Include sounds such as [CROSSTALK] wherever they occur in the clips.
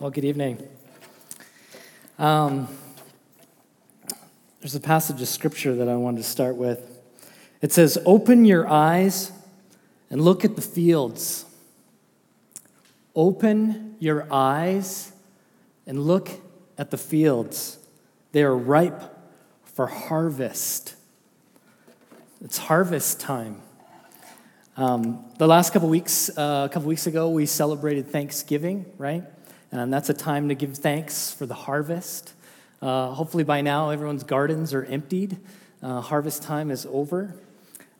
Well, good evening. Um, there's a passage of scripture that I wanted to start with. It says, Open your eyes and look at the fields. Open your eyes and look at the fields. They are ripe for harvest. It's harvest time. Um, the last couple weeks, uh, a couple weeks ago, we celebrated Thanksgiving, right? And that's a time to give thanks for the harvest. Uh, hopefully, by now, everyone's gardens are emptied. Uh, harvest time is over.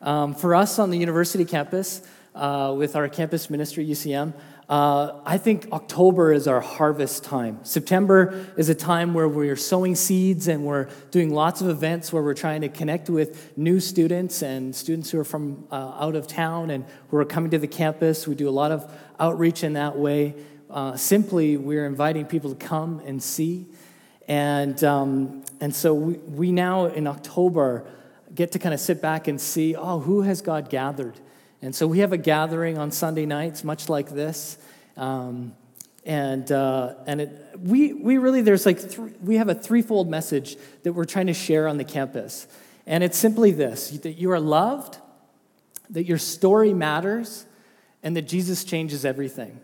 Um, for us on the university campus, uh, with our campus ministry, UCM, uh, I think October is our harvest time. September is a time where we're sowing seeds and we're doing lots of events where we're trying to connect with new students and students who are from uh, out of town and who are coming to the campus. We do a lot of outreach in that way. Uh, simply, we're inviting people to come and see. And, um, and so we, we now in October get to kind of sit back and see oh, who has God gathered? And so we have a gathering on Sunday nights, much like this. Um, and uh, and it, we, we really, there's like, th- we have a threefold message that we're trying to share on the campus. And it's simply this that you are loved, that your story matters, and that Jesus changes everything.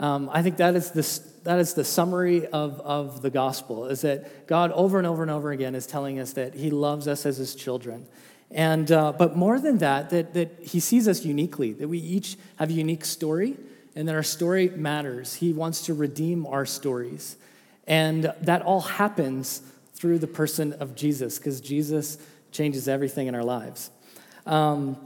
Um, I think that is, the, that is the summary of, of the gospel, is that God over and over and over again is telling us that he loves us as his children. And, uh, but more than that, that, that he sees us uniquely, that we each have a unique story, and that our story matters. He wants to redeem our stories. And that all happens through the person of Jesus, because Jesus changes everything in our lives. Um,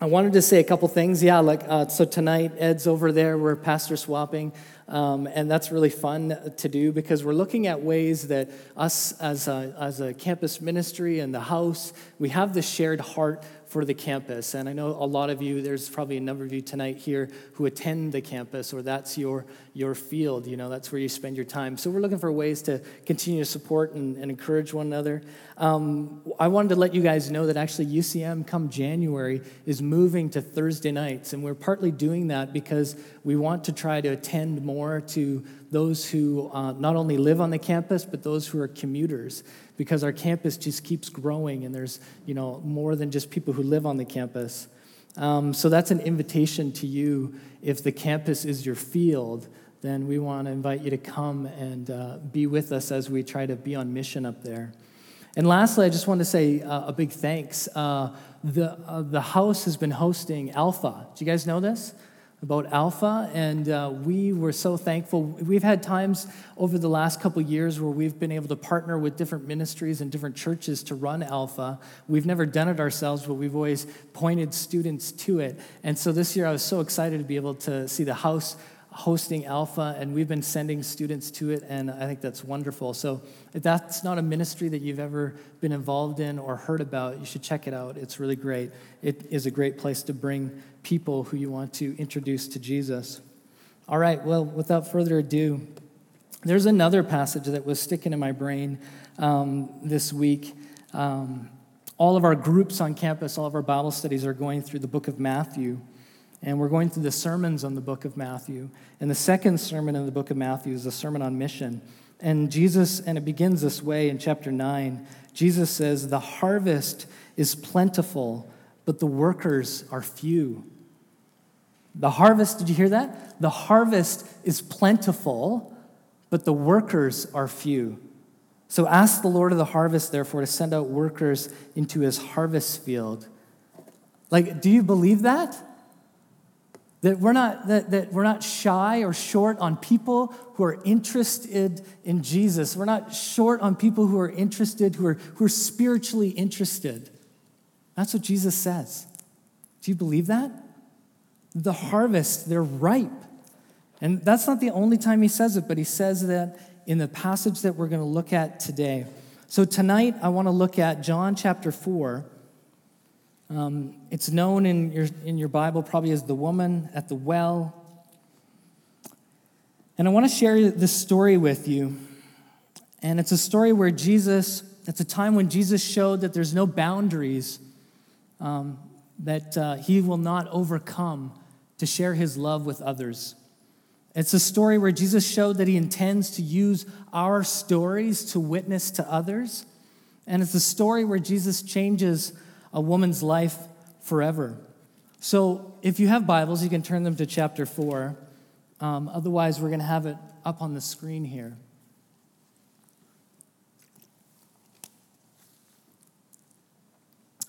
I wanted to say a couple things. Yeah, like, uh, so tonight, Ed's over there, we're pastor swapping. Um, and that's really fun to do because we're looking at ways that us as a, as a campus ministry and the house, we have this shared heart for the campus. And I know a lot of you, there's probably a number of you tonight here who attend the campus, or that's your, your field, you know, that's where you spend your time. So we're looking for ways to continue to support and, and encourage one another. Um, I wanted to let you guys know that actually UCM, come January, is moving to Thursday nights. And we're partly doing that because we want to try to attend more to those who uh, not only live on the campus, but those who are commuters because our campus just keeps growing and there's you know more than just people who live on the campus. Um, so that's an invitation to you. If the campus is your field then we want to invite you to come and uh, be with us as we try to be on mission up there. And lastly i just want to say uh, a big thanks. Uh, the, uh, the house has been hosting alpha. Do you guys know this about Alpha, and uh, we were so thankful. We've had times over the last couple years where we've been able to partner with different ministries and different churches to run Alpha. We've never done it ourselves, but we've always pointed students to it. And so this year I was so excited to be able to see the house hosting Alpha, and we've been sending students to it, and I think that's wonderful. So, if that's not a ministry that you've ever been involved in or heard about, you should check it out. It's really great. It is a great place to bring people who you want to introduce to Jesus. All right, well, without further ado, there's another passage that was sticking in my brain um, this week. Um, all of our groups on campus, all of our Bible studies are going through the book of Matthew. And we're going through the sermons on the book of Matthew. And the second sermon in the book of Matthew is a sermon on mission. And Jesus, and it begins this way in chapter 9 Jesus says, The harvest is plentiful, but the workers are few. The harvest, did you hear that? The harvest is plentiful, but the workers are few. So ask the Lord of the harvest, therefore, to send out workers into his harvest field. Like, do you believe that? That we're, not, that, that we're not shy or short on people who are interested in Jesus. We're not short on people who are interested, who are, who are spiritually interested. That's what Jesus says. Do you believe that? The harvest, they're ripe. And that's not the only time he says it, but he says that in the passage that we're going to look at today. So tonight, I want to look at John chapter 4 um, it's known in your, in your Bible probably as the woman at the well. And I want to share this story with you. And it's a story where Jesus, it's a time when Jesus showed that there's no boundaries, um, that uh, he will not overcome to share his love with others. It's a story where Jesus showed that he intends to use our stories to witness to others. And it's a story where Jesus changes a woman's life forever. So if you have Bibles, you can turn them to chapter 4. Um, otherwise, we're going to have it up on the screen here.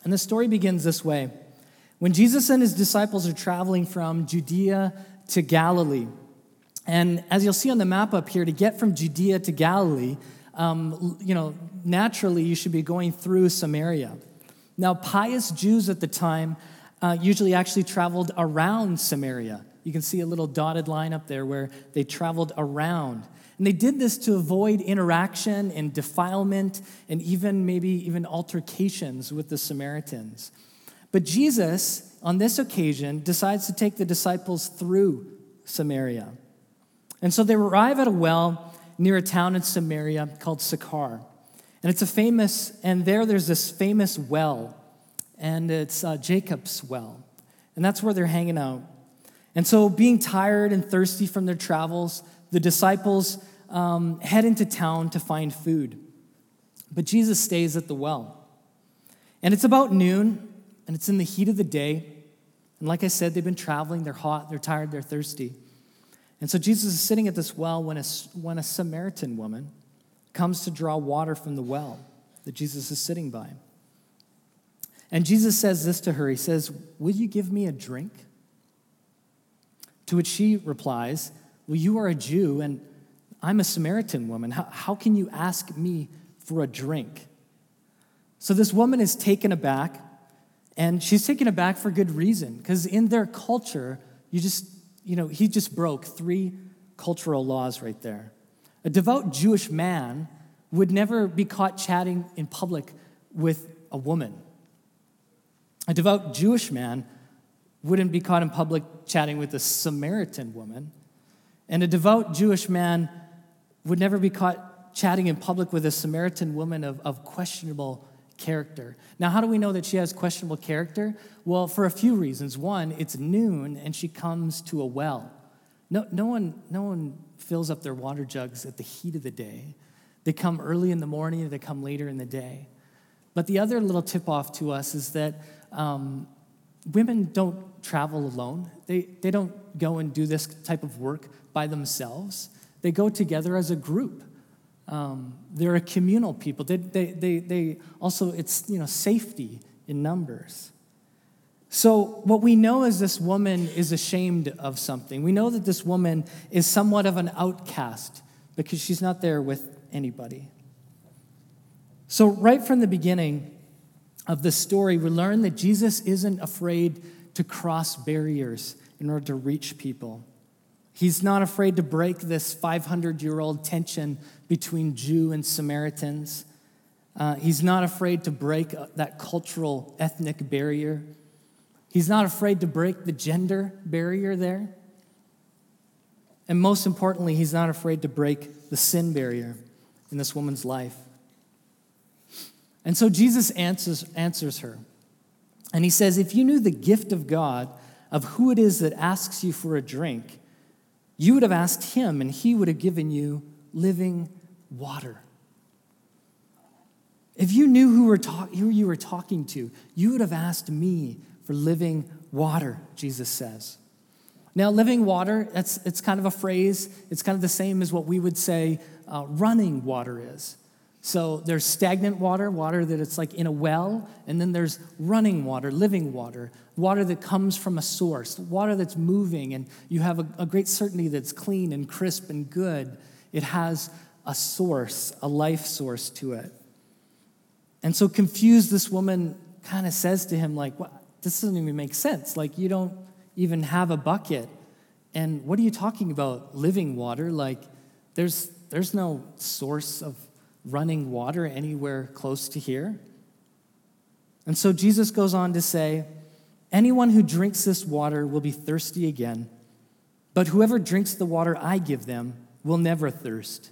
And the story begins this way When Jesus and his disciples are traveling from Judea to Galilee, and as you'll see on the map up here, to get from Judea to Galilee, um, you know, naturally you should be going through Samaria. Now, pious Jews at the time uh, usually actually traveled around Samaria. You can see a little dotted line up there where they traveled around. And they did this to avoid interaction and defilement and even maybe even altercations with the Samaritans. But Jesus, on this occasion, decides to take the disciples through Samaria. And so they arrive at a well near a town in Samaria called Sychar. And it's a famous, and there there's this famous well, and it's uh, Jacob's well. And that's where they're hanging out. And so, being tired and thirsty from their travels, the disciples um, head into town to find food. But Jesus stays at the well. And it's about noon, and it's in the heat of the day. And like I said, they've been traveling, they're hot, they're tired, they're thirsty. And so Jesus is sitting at this well when a, when a Samaritan woman comes to draw water from the well that Jesus is sitting by. And Jesus says this to her He says, Will you give me a drink? To which she replies, Well, you are a Jew, and I'm a Samaritan woman. How, how can you ask me for a drink? So this woman is taken aback, and she's taken aback for good reason, because in their culture, you just you know, he just broke three cultural laws right there. A devout Jewish man would never be caught chatting in public with a woman. A devout Jewish man wouldn't be caught in public chatting with a Samaritan woman. And a devout Jewish man would never be caught chatting in public with a Samaritan woman of, of questionable character. Now, how do we know that she has questionable character? Well, for a few reasons. One, it's noon and she comes to a well. No, no, one, no one fills up their water jugs at the heat of the day. They come early in the morning or they come later in the day. But the other little tip off to us is that um, women don't travel alone, they, they don't go and do this type of work by themselves. They go together as a group. Um, they're a communal people. They, they, they, they also, it's, you know, safety in numbers. So, what we know is this woman is ashamed of something. We know that this woman is somewhat of an outcast because she's not there with anybody. So, right from the beginning of the story, we learn that Jesus isn't afraid to cross barriers in order to reach people. He's not afraid to break this 500 year old tension between Jew and Samaritans. Uh, he's not afraid to break uh, that cultural, ethnic barrier. He's not afraid to break the gender barrier there. And most importantly, he's not afraid to break the sin barrier in this woman's life. And so Jesus answers, answers her. And he says, If you knew the gift of God, of who it is that asks you for a drink, you would have asked him, and he would have given you living water. If you knew who, were talk- who you were talking to, you would have asked me for living water, Jesus says. Now, living water, that's, it's kind of a phrase. It's kind of the same as what we would say uh, running water is. So there's stagnant water, water that it's like in a well, and then there's running water, living water, water that comes from a source, water that's moving, and you have a, a great certainty that's clean and crisp and good. It has a source, a life source to it. And so confused, this woman kind of says to him, like, what? this doesn't even make sense. Like, you don't even have a bucket. And what are you talking about? Living water? Like, there's, there's no source of running water anywhere close to here. And so Jesus goes on to say, Anyone who drinks this water will be thirsty again, but whoever drinks the water I give them will never thirst.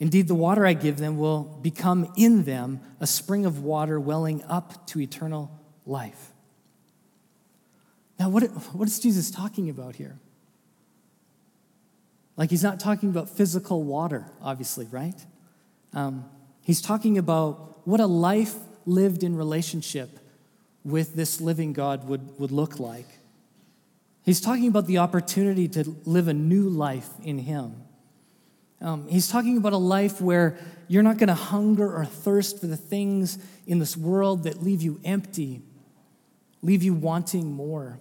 Indeed, the water I give them will become in them a spring of water welling up to eternal life. Now, what, what is Jesus talking about here? Like he's not talking about physical water, obviously, right? Um, he's talking about what a life lived in relationship with this living God would, would look like. He's talking about the opportunity to live a new life in Him. Um, he's talking about a life where you're not going to hunger or thirst for the things in this world that leave you empty, leave you wanting more.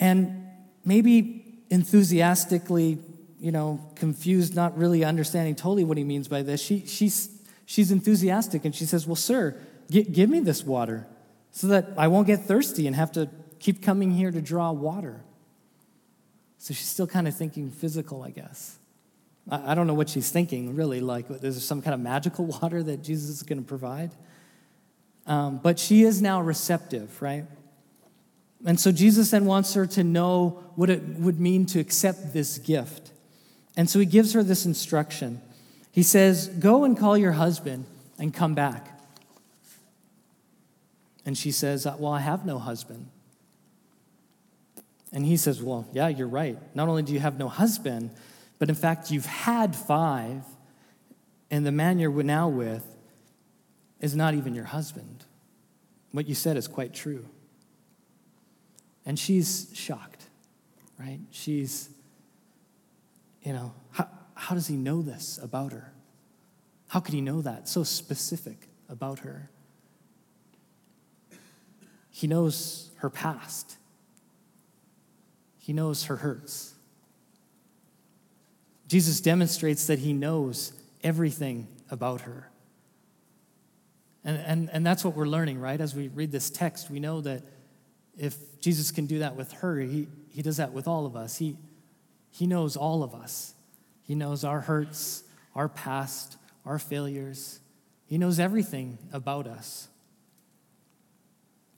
And maybe enthusiastically, you know, confused, not really understanding totally what he means by this, she, she's, she's enthusiastic and she says, Well, sir, give me this water so that I won't get thirsty and have to keep coming here to draw water. So she's still kind of thinking physical, I guess. I, I don't know what she's thinking, really. Like, is there some kind of magical [LAUGHS] water that Jesus is going to provide? Um, but she is now receptive, right? And so Jesus then wants her to know what it would mean to accept this gift. And so he gives her this instruction. He says, Go and call your husband and come back. And she says, uh, Well, I have no husband. And he says, Well, yeah, you're right. Not only do you have no husband, but in fact, you've had five, and the man you're now with is not even your husband. What you said is quite true. And she's shocked, right? She's, you know, how, how does he know this about her? How could he know that? So specific about her. He knows her past. He knows her hurts. Jesus demonstrates that he knows everything about her. And, and, and that's what we're learning, right? As we read this text, we know that if Jesus can do that with her, he, he does that with all of us. He, he knows all of us. He knows our hurts, our past, our failures. He knows everything about us.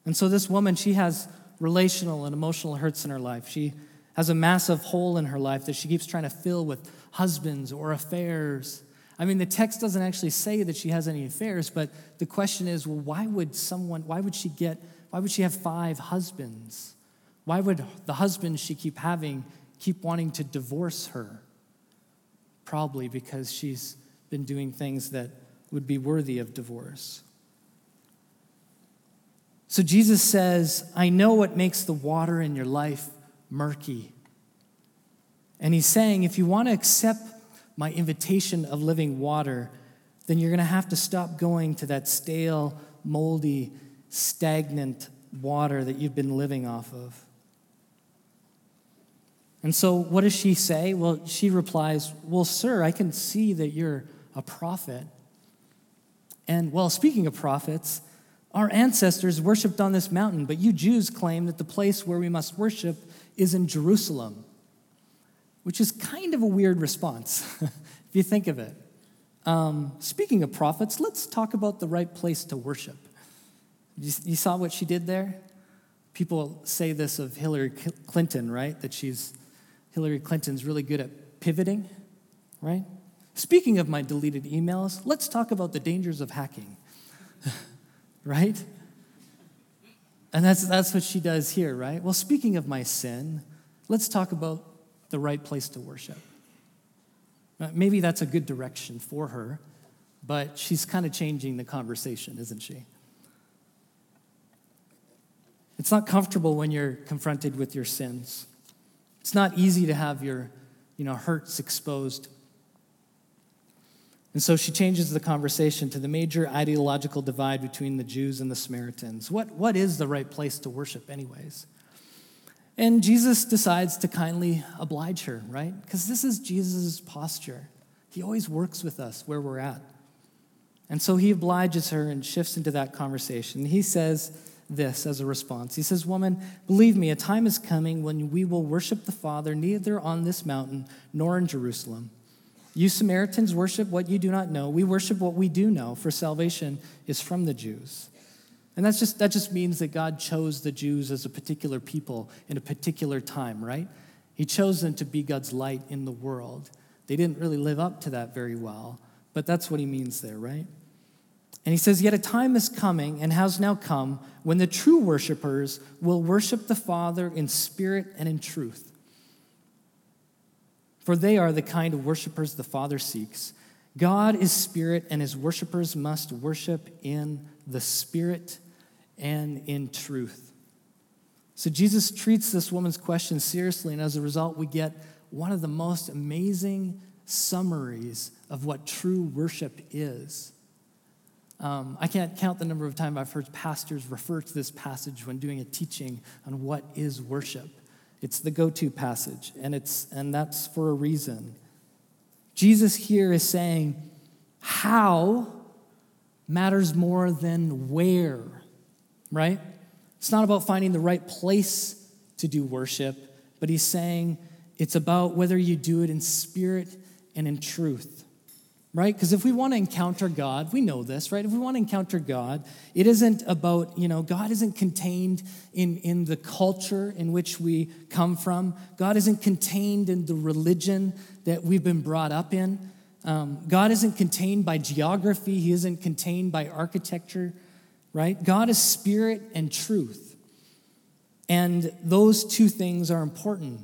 And so, this woman, she has relational and emotional hurts in her life. She has a massive hole in her life that she keeps trying to fill with husbands or affairs. I mean, the text doesn't actually say that she has any affairs, but the question is well, why would someone, why would she get, why would she have five husbands? Why would the husbands she keep having keep wanting to divorce her? Probably because she's been doing things that would be worthy of divorce. So Jesus says, I know what makes the water in your life murky. And he's saying, if you want to accept my invitation of living water, then you're going to have to stop going to that stale, moldy, stagnant water that you've been living off of. And so, what does she say? Well, she replies, Well, sir, I can see that you're a prophet. And, well, speaking of prophets, our ancestors worshiped on this mountain, but you Jews claim that the place where we must worship is in Jerusalem, which is kind of a weird response [LAUGHS] if you think of it. Um, speaking of prophets, let's talk about the right place to worship. You, you saw what she did there? People say this of Hillary Clinton, right? That she's, Hillary Clinton's really good at pivoting, right? Speaking of my deleted emails, let's talk about the dangers of hacking. [LAUGHS] right? And that's, that's what she does here, right? Well, speaking of my sin, let's talk about the right place to worship. Uh, maybe that's a good direction for her, but she's kind of changing the conversation, isn't she? It's not comfortable when you're confronted with your sins. It's not easy to have your you know, hurts exposed. And so she changes the conversation to the major ideological divide between the Jews and the Samaritans. What, what is the right place to worship, anyways? And Jesus decides to kindly oblige her, right? Because this is Jesus' posture. He always works with us where we're at. And so he obliges her and shifts into that conversation. He says this as a response He says, Woman, believe me, a time is coming when we will worship the Father neither on this mountain nor in Jerusalem. You Samaritans worship what you do not know. We worship what we do know, for salvation is from the Jews. And that's just, that just means that God chose the Jews as a particular people in a particular time, right? He chose them to be God's light in the world. They didn't really live up to that very well, but that's what he means there, right? And he says, Yet a time is coming and has now come when the true worshipers will worship the Father in spirit and in truth. For they are the kind of worshipers the Father seeks. God is spirit, and his worshipers must worship in the spirit and in truth. So Jesus treats this woman's question seriously, and as a result, we get one of the most amazing summaries of what true worship is. Um, I can't count the number of times I've heard pastors refer to this passage when doing a teaching on what is worship. It's the go to passage, and, it's, and that's for a reason. Jesus here is saying, How matters more than where, right? It's not about finding the right place to do worship, but he's saying it's about whether you do it in spirit and in truth right? Because if we want to encounter God, we know this, right? If we want to encounter God, it isn't about, you know, God isn't contained in, in the culture in which we come from. God isn't contained in the religion that we've been brought up in. Um, God isn't contained by geography, He isn't contained by architecture, right? God is spirit and truth. And those two things are important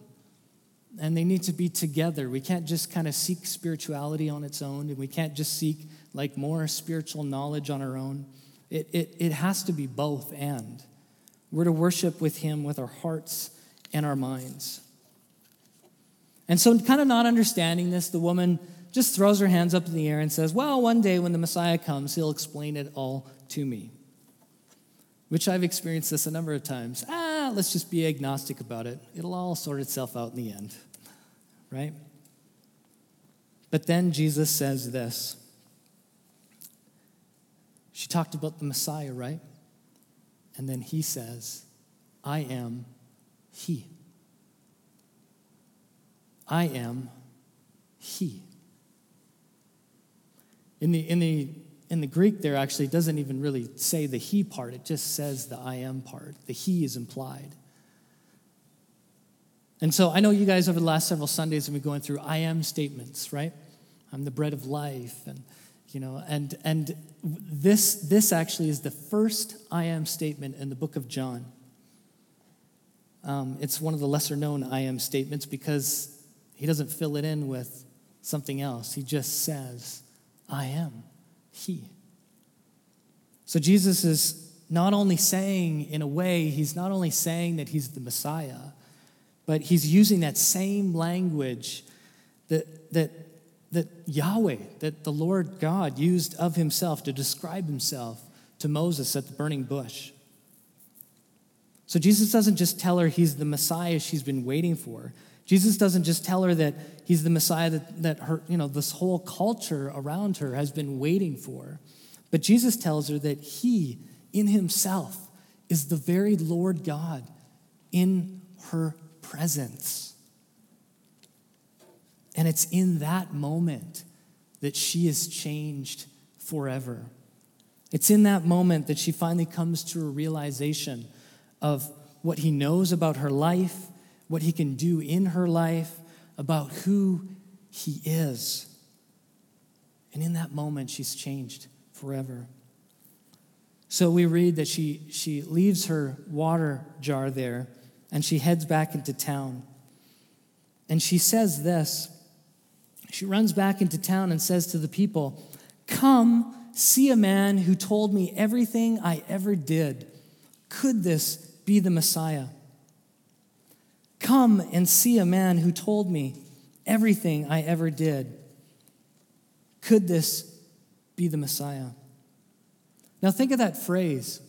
and they need to be together. We can't just kind of seek spirituality on its own, and we can't just seek like more spiritual knowledge on our own. It, it, it has to be both and. We're to worship with Him with our hearts and our minds. And so, kind of not understanding this, the woman just throws her hands up in the air and says, Well, one day when the Messiah comes, he'll explain it all to me. Which I've experienced this a number of times. Ah, let's just be agnostic about it. It'll all sort itself out in the end right? But then Jesus says this. She talked about the Messiah, right? And then he says, I am he. I am he. In the, in the, in the Greek, there actually doesn't even really say the he part, it just says the I am part. The he is implied. And so I know you guys over the last several Sundays have been going through I am statements, right? I'm the bread of life and you know and and this this actually is the first I am statement in the book of John. Um, it's one of the lesser known I am statements because he doesn't fill it in with something else. He just says, I am he. So Jesus is not only saying, in a way, he's not only saying that he's the Messiah, but he's using that same language that, that, that Yahweh, that the Lord God used of himself to describe himself to Moses at the burning bush. So Jesus doesn't just tell her he's the Messiah she's been waiting for. Jesus doesn't just tell her that he's the Messiah that, that her, you know, this whole culture around her has been waiting for. But Jesus tells her that he, in himself, is the very Lord God in her presence. And it's in that moment that she is changed forever. It's in that moment that she finally comes to a realization of what he knows about her life, what he can do in her life, about who he is. And in that moment, she's changed forever. So we read that she, she leaves her water jar there and she heads back into town. And she says this she runs back into town and says to the people, Come, see a man who told me everything I ever did. Could this be the Messiah? Come and see a man who told me everything I ever did. Could this be the Messiah? Now, think of that phrase.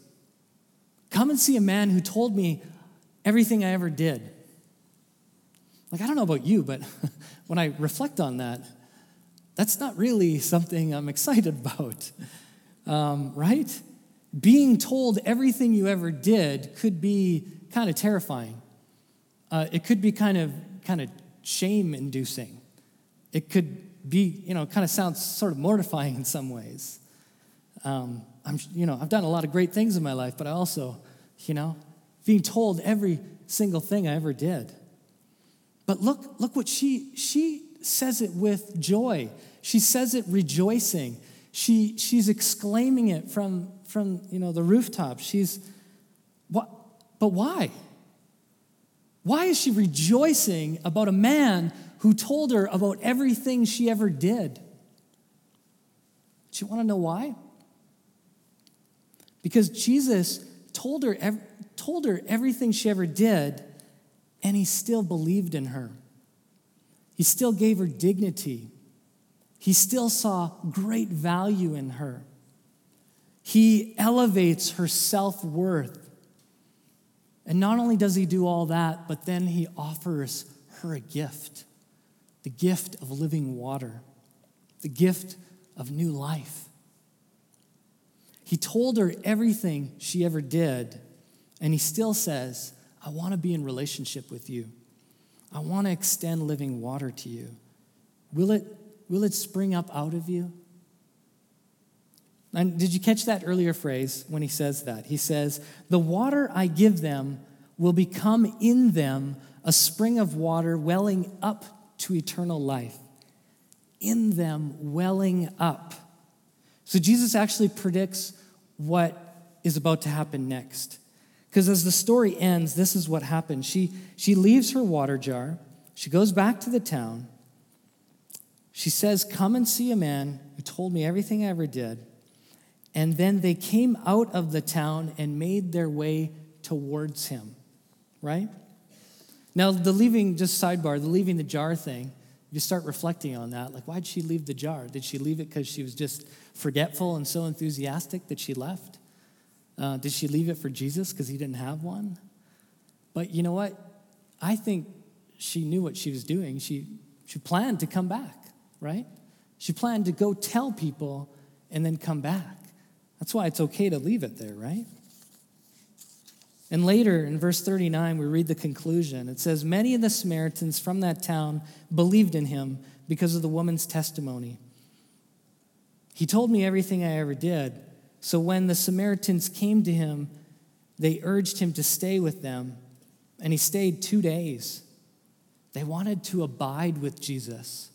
Come and see a man who told me everything I ever did. Like, I don't know about you, but [LAUGHS] when I reflect on that, that's not really something I'm excited [LAUGHS] about, um, right? Being told everything you ever did could be kind of terrifying. Uh, it could be kind of kind of shame inducing. It could be, you know, kind of sounds sort of mortifying [LAUGHS] in some ways. Um, I'm, you know, I've done a lot of great things in my life, but I also, you know, being told every single thing I ever did. But look, look what she she says it with joy. She says it rejoicing. She she's exclaiming it from from you know the rooftop. She's what but why? Why is she rejoicing about a man who told her about everything she ever did? Do you want to know why? Because Jesus told her, told her everything she ever did, and he still believed in her. He still gave her dignity. He still saw great value in her. He elevates her self worth. And not only does he do all that, but then he offers her a gift the gift of living water, the gift of new life. He told her everything she ever did, and he still says, I want to be in relationship with you. I want to extend living water to you. Will it, will it spring up out of you? And did you catch that earlier phrase when he says that? He says, The water I give them will become in them a spring of water welling up to eternal life. In them, welling up. So Jesus actually predicts what is about to happen next. Because as the story ends, this is what happens. She, she leaves her water jar, she goes back to the town. She says, Come and see a man who told me everything I ever did. And then they came out of the town and made their way towards him, right? Now, the leaving, just sidebar, the leaving the jar thing, you start reflecting on that. Like, why'd she leave the jar? Did she leave it because she was just forgetful and so enthusiastic that she left? Uh, did she leave it for Jesus because he didn't have one? But you know what? I think she knew what she was doing. She, she planned to come back, right? She planned to go tell people and then come back. That's why it's okay to leave it there, right? And later in verse 39, we read the conclusion. It says, Many of the Samaritans from that town believed in him because of the woman's testimony. He told me everything I ever did. So when the Samaritans came to him, they urged him to stay with them, and he stayed two days. They wanted to abide with Jesus.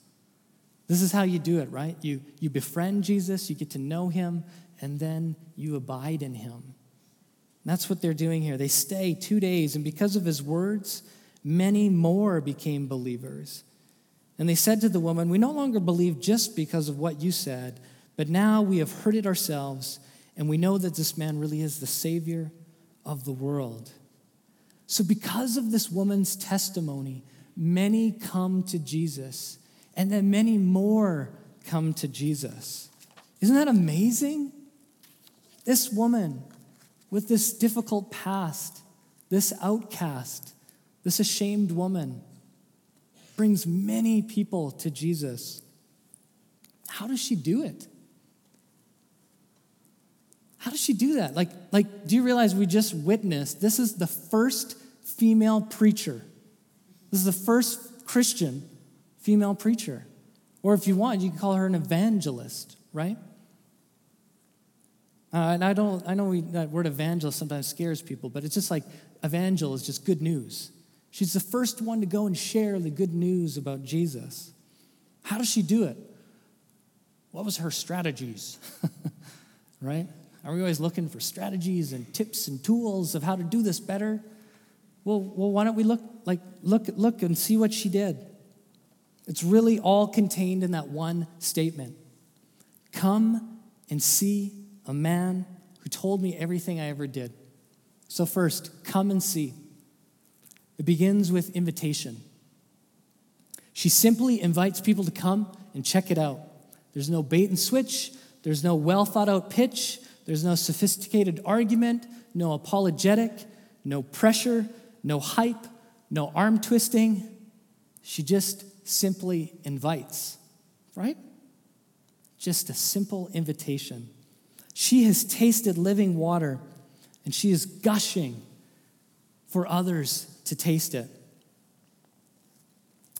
This is how you do it, right? You, you befriend Jesus, you get to know him, and then you abide in him. And that's what they're doing here. They stay two days, and because of his words, many more became believers. And they said to the woman, We no longer believe just because of what you said, but now we have heard it ourselves, and we know that this man really is the Savior of the world. So, because of this woman's testimony, many come to Jesus, and then many more come to Jesus. Isn't that amazing? This woman with this difficult past, this outcast, this ashamed woman, brings many people to Jesus. How does she do it? How does she do that? Like, like, do you realize we just witnessed this is the first female preacher? This is the first Christian female preacher. Or if you want, you can call her an evangelist, right? Uh, and I don't, I know we, that word evangelist sometimes scares people, but it's just like evangel is just good news. She's the first one to go and share the good news about Jesus. How does she do it? What was her strategies? [LAUGHS] right? Are we always looking for strategies and tips and tools of how to do this better? Well, well, why don't we look like look look and see what she did? It's really all contained in that one statement. Come and see a man who told me everything I ever did. So, first, come and see. It begins with invitation. She simply invites people to come and check it out. There's no bait and switch, there's no well thought out pitch, there's no sophisticated argument, no apologetic, no pressure, no hype, no arm twisting. She just simply invites, right? Just a simple invitation. She has tasted living water and she is gushing for others to taste it.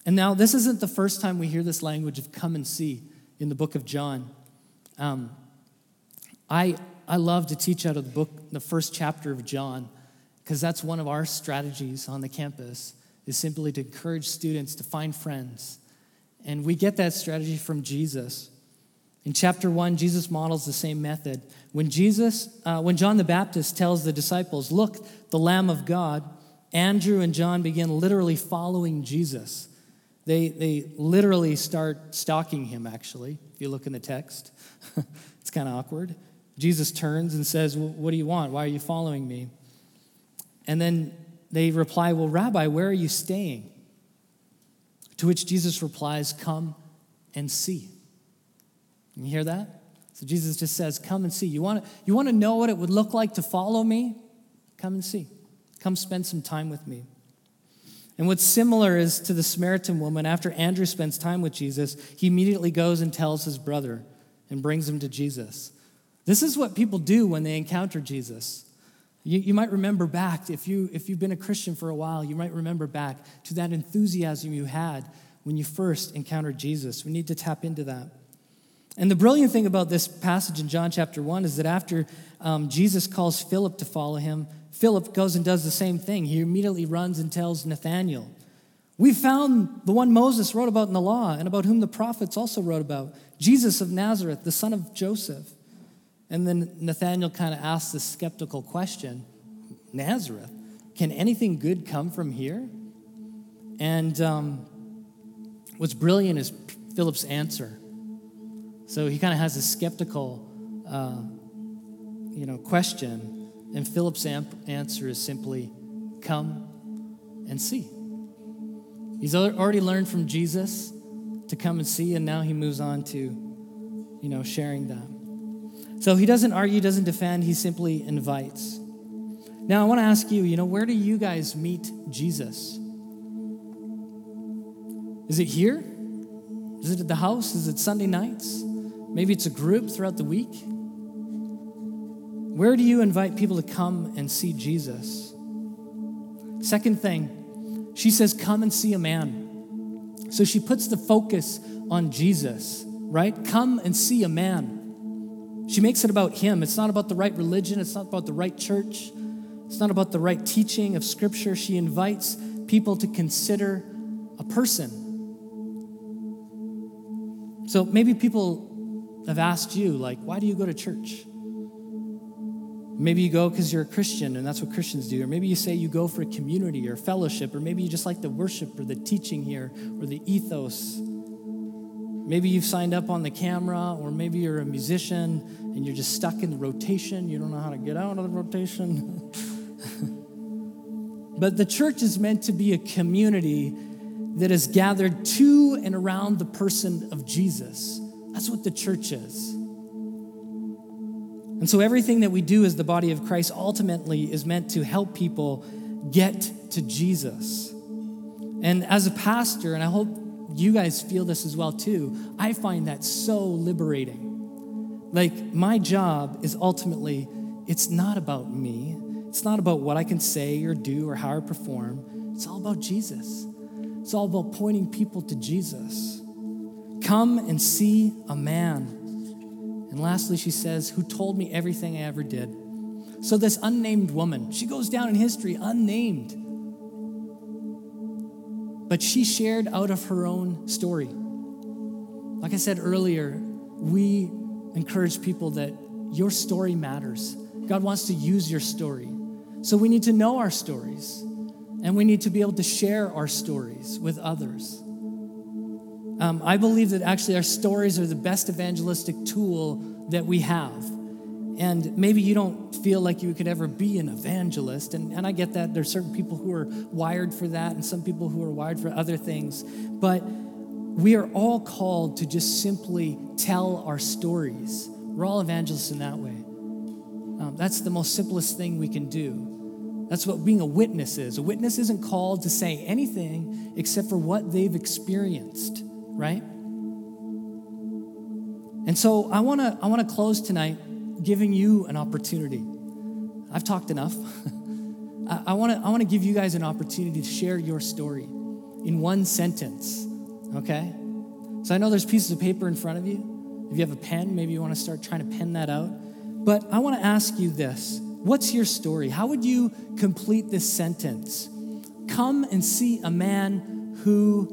And now, this isn't the first time we hear this language of come and see in the book of John. Um, I, I love to teach out of the book, the first chapter of John, because that's one of our strategies on the campus, is simply to encourage students to find friends. And we get that strategy from Jesus. In chapter one, Jesus models the same method. When Jesus, uh, when John the Baptist tells the disciples, "Look, the Lamb of God," Andrew and John begin literally following Jesus. They, they literally start stalking him, actually, if you look in the text. [LAUGHS] it's kind of awkward. Jesus turns and says, well, What do you want? Why are you following me? And then they reply, Well, Rabbi, where are you staying? To which Jesus replies, Come and see. You hear that? So Jesus just says, Come and see. You want to, you want to know what it would look like to follow me? Come and see. Come spend some time with me. And what's similar is to the Samaritan woman, after Andrew spends time with Jesus, he immediately goes and tells his brother and brings him to Jesus. This is what people do when they encounter Jesus. You, you might remember back, if, you, if you've been a Christian for a while, you might remember back to that enthusiasm you had when you first encountered Jesus. We need to tap into that. And the brilliant thing about this passage in John chapter 1 is that after um, Jesus calls Philip to follow him, Philip goes and does the same thing. He immediately runs and tells Nathanael, We found the one Moses wrote about in the law and about whom the prophets also wrote about, Jesus of Nazareth, the son of Joseph. And then Nathanael kind of asks this skeptical question Nazareth, can anything good come from here? And um, what's brilliant is Philip's answer. So he kind of has a skeptical, uh, you know, question, and Philip's answer is simply, "Come and see." He's already learned from Jesus to come and see, and now he moves on to, you know, sharing that. So he doesn't argue, doesn't defend, he simply invites. Now I want to ask you, you know, where do you guys meet Jesus? Is it here? Is it at the house? Is it Sunday nights? Maybe it's a group throughout the week. Where do you invite people to come and see Jesus? Second thing, she says, Come and see a man. So she puts the focus on Jesus, right? Come and see a man. She makes it about him. It's not about the right religion, it's not about the right church, it's not about the right teaching of Scripture. She invites people to consider a person. So maybe people have asked you, like, why do you go to church? Maybe you go because you're a Christian and that's what Christians do. Or maybe you say you go for a community or fellowship, or maybe you just like the worship or the teaching here or the ethos. Maybe you've signed up on the camera, or maybe you're a musician and you're just stuck in the rotation. You don't know how to get out of the rotation. [LAUGHS] but the church is meant to be a community that is gathered to and around the person of Jesus. That's what the church is. And so everything that we do as the body of Christ ultimately is meant to help people get to Jesus. And as a pastor, and I hope you guys feel this as well too, I find that so liberating. Like my job is ultimately, it's not about me. It's not about what I can say or do or how I perform. It's all about Jesus. It's all about pointing people to Jesus. Come and see a man. And lastly, she says, Who told me everything I ever did. So, this unnamed woman, she goes down in history unnamed. But she shared out of her own story. Like I said earlier, we encourage people that your story matters. God wants to use your story. So, we need to know our stories and we need to be able to share our stories with others. Um, I believe that actually our stories are the best evangelistic tool that we have. And maybe you don't feel like you could ever be an evangelist. And, and I get that. There's certain people who are wired for that and some people who are wired for other things. But we are all called to just simply tell our stories. We're all evangelists in that way. Um, that's the most simplest thing we can do. That's what being a witness is. A witness isn't called to say anything except for what they've experienced right? And so I want to I want to close tonight giving you an opportunity. I've talked enough. [LAUGHS] I want to I want to give you guys an opportunity to share your story in one sentence. Okay? So I know there's pieces of paper in front of you. If you have a pen, maybe you want to start trying to pen that out. But I want to ask you this. What's your story? How would you complete this sentence? Come and see a man who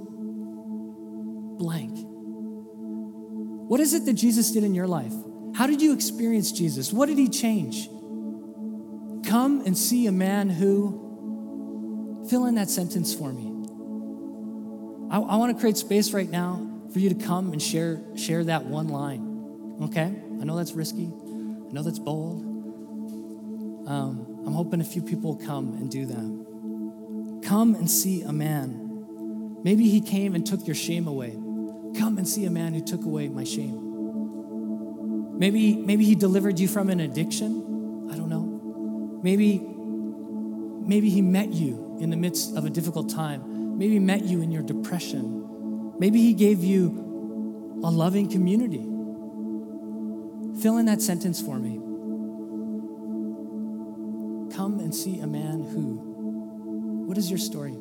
blank. What is it that Jesus did in your life? How did you experience Jesus? What did he change? Come and see a man who fill in that sentence for me. I, I want to create space right now for you to come and share, share that one line. Okay? I know that's risky. I know that's bold. Um, I'm hoping a few people will come and do that. Come and see a man. Maybe he came and took your shame away. Come and see a man who took away my shame. Maybe, maybe he delivered you from an addiction. I don't know. Maybe, maybe he met you in the midst of a difficult time. Maybe met you in your depression. Maybe he gave you a loving community. Fill in that sentence for me. Come and see a man who. What is your story?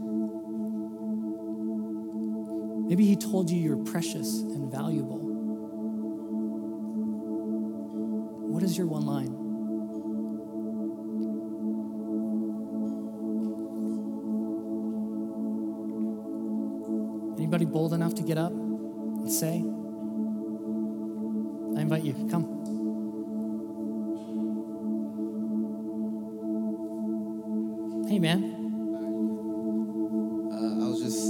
Maybe he told you you're precious and valuable. What is your one line? Anybody bold enough to get up and say? I invite you, come. Hey, man. Uh, I was just,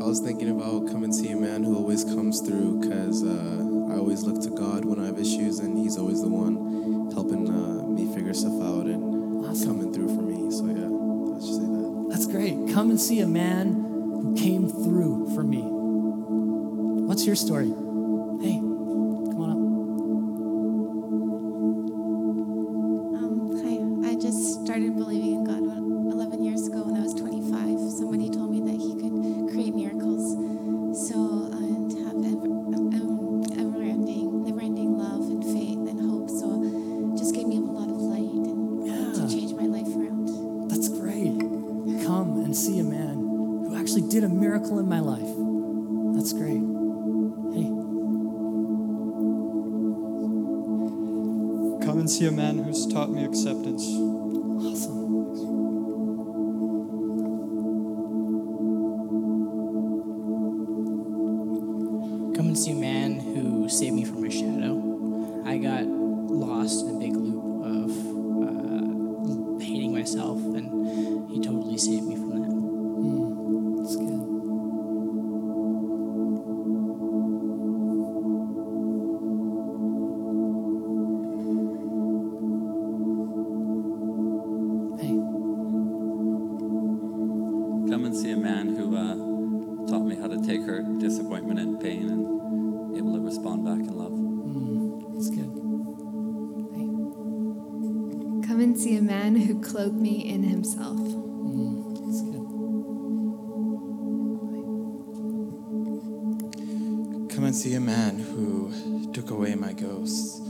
I was thinking about come and see a man who always comes through because uh, I always look to God when I have issues and He's always the one helping uh, me figure stuff out and Awesome. coming through for me. So yeah, let's just say that. That's great. Come and see a man who came through for me. What's your story? Come and see a man who uh, taught me how to take her disappointment, and pain and able to respond back in love. mm, that's good. Hey, Come and see a man who clothed me in himself. mm, that's good. Come and see a man who took away my ghosts.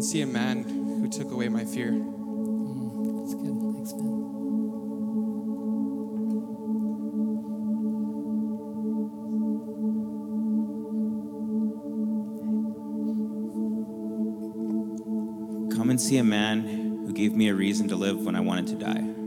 Come and see a man who took away my fear. Mm, that's good. Thanks, man. Come and see a man who gave me a reason to live when I wanted to die.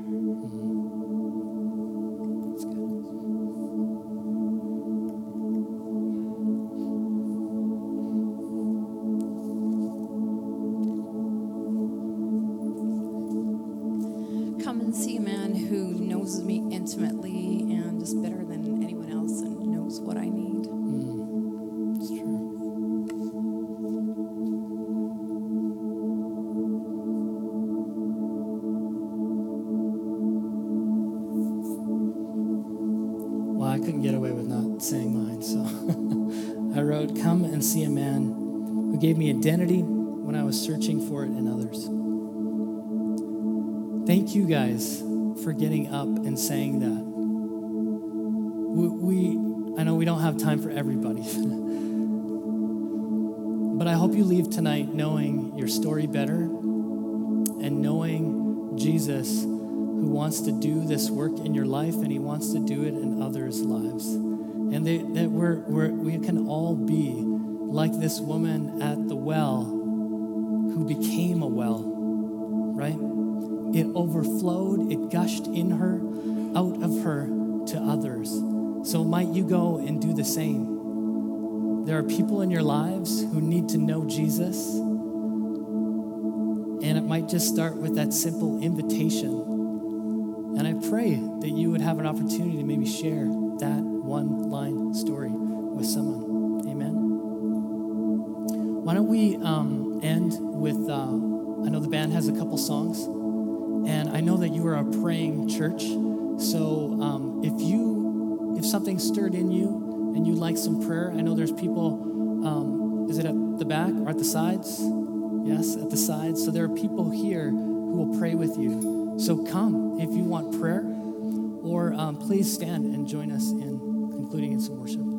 We I know we don't have time for everybody. [LAUGHS] but I hope you leave tonight knowing your story better and knowing Jesus who wants to do this work in your life and he wants to do it in others' lives. And they, that we're, we're, we can all be like this woman at the well who became a well, right? It overflowed, it gushed in her, out of her to others. So might you go and do the same? There are people in your lives who need to know Jesus. And it might just start with that simple invitation. And I pray that you would have an opportunity to maybe share that one line story with someone. Amen. Why don't we um, end with, uh, I know the band has a couple songs, and I know that you are a praying church. So um, if you, if something stirred in you and you'd like some prayer, I know there's people, um, is it at the back or at the sides? Yes, at the sides. So there are people here who will pray with you. So come if you want prayer, or um, please stand and join us in concluding in some worship.